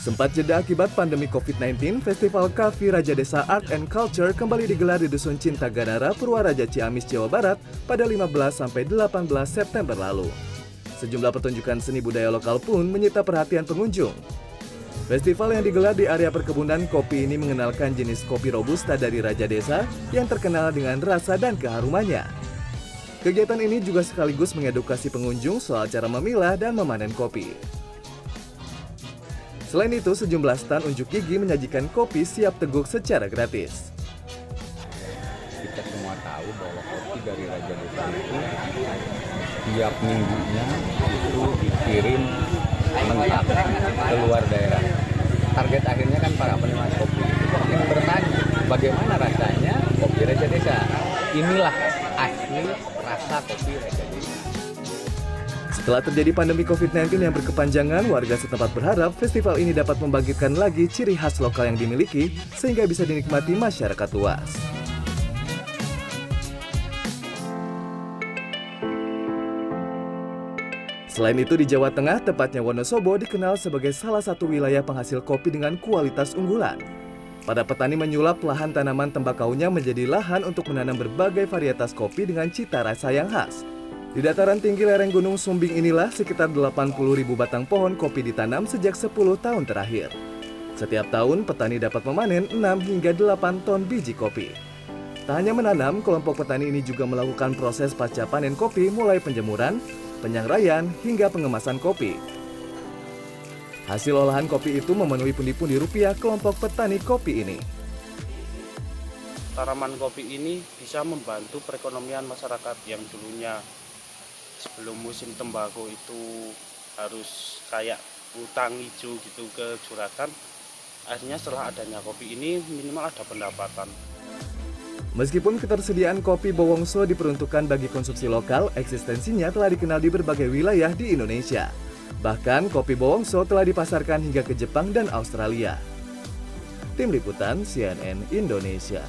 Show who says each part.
Speaker 1: Sempat jeda akibat pandemi COVID-19, Festival Kafi Raja Desa Art and Culture kembali digelar di Dusun Cinta Ganara, Purwaraja Ciamis, Jawa Barat pada 15 sampai 18 September lalu. Sejumlah pertunjukan seni budaya lokal pun menyita perhatian pengunjung. Festival yang digelar di area perkebunan kopi ini mengenalkan jenis kopi robusta dari Raja Desa yang terkenal dengan rasa dan keharumannya. Kegiatan ini juga sekaligus mengedukasi pengunjung soal cara memilah dan memanen kopi. Selain itu, sejumlah stan unjuk gigi menyajikan kopi siap teguk secara gratis.
Speaker 2: kita semua tahu bahwa kopi dari Raja Desa itu tiap minggunya itu dikirim mentah ke luar daerah. Target akhirnya kan para penikmat kopi yang bertanya bagaimana rasanya kopi Raja Desa. Inilah asli rasa kopi Raja Desa.
Speaker 1: Setelah terjadi pandemi COVID-19 yang berkepanjangan, warga setempat berharap festival ini dapat membangkitkan lagi ciri khas lokal yang dimiliki sehingga bisa dinikmati masyarakat luas. Selain itu di Jawa Tengah, tepatnya Wonosobo dikenal sebagai salah satu wilayah penghasil kopi dengan kualitas unggulan. Pada petani menyulap lahan tanaman tembakaunya menjadi lahan untuk menanam berbagai varietas kopi dengan cita rasa yang khas. Di dataran tinggi lereng Gunung Sumbing inilah sekitar 80 ribu batang pohon kopi ditanam sejak 10 tahun terakhir. Setiap tahun petani dapat memanen 6 hingga 8 ton biji kopi. Tak hanya menanam, kelompok petani ini juga melakukan proses pasca panen kopi mulai penjemuran, penyangraian, hingga pengemasan kopi. Hasil olahan kopi itu memenuhi pundi-pundi rupiah kelompok petani kopi ini.
Speaker 3: tanaman kopi ini bisa membantu perekonomian masyarakat yang dulunya sebelum musim tembakau itu harus kayak utang hijau gitu ke juragan akhirnya setelah adanya kopi ini minimal ada pendapatan
Speaker 1: Meskipun ketersediaan kopi Bowongso diperuntukkan bagi konsumsi lokal, eksistensinya telah dikenal di berbagai wilayah di Indonesia. Bahkan kopi Bowongso telah dipasarkan hingga ke Jepang dan Australia. Tim Liputan CNN Indonesia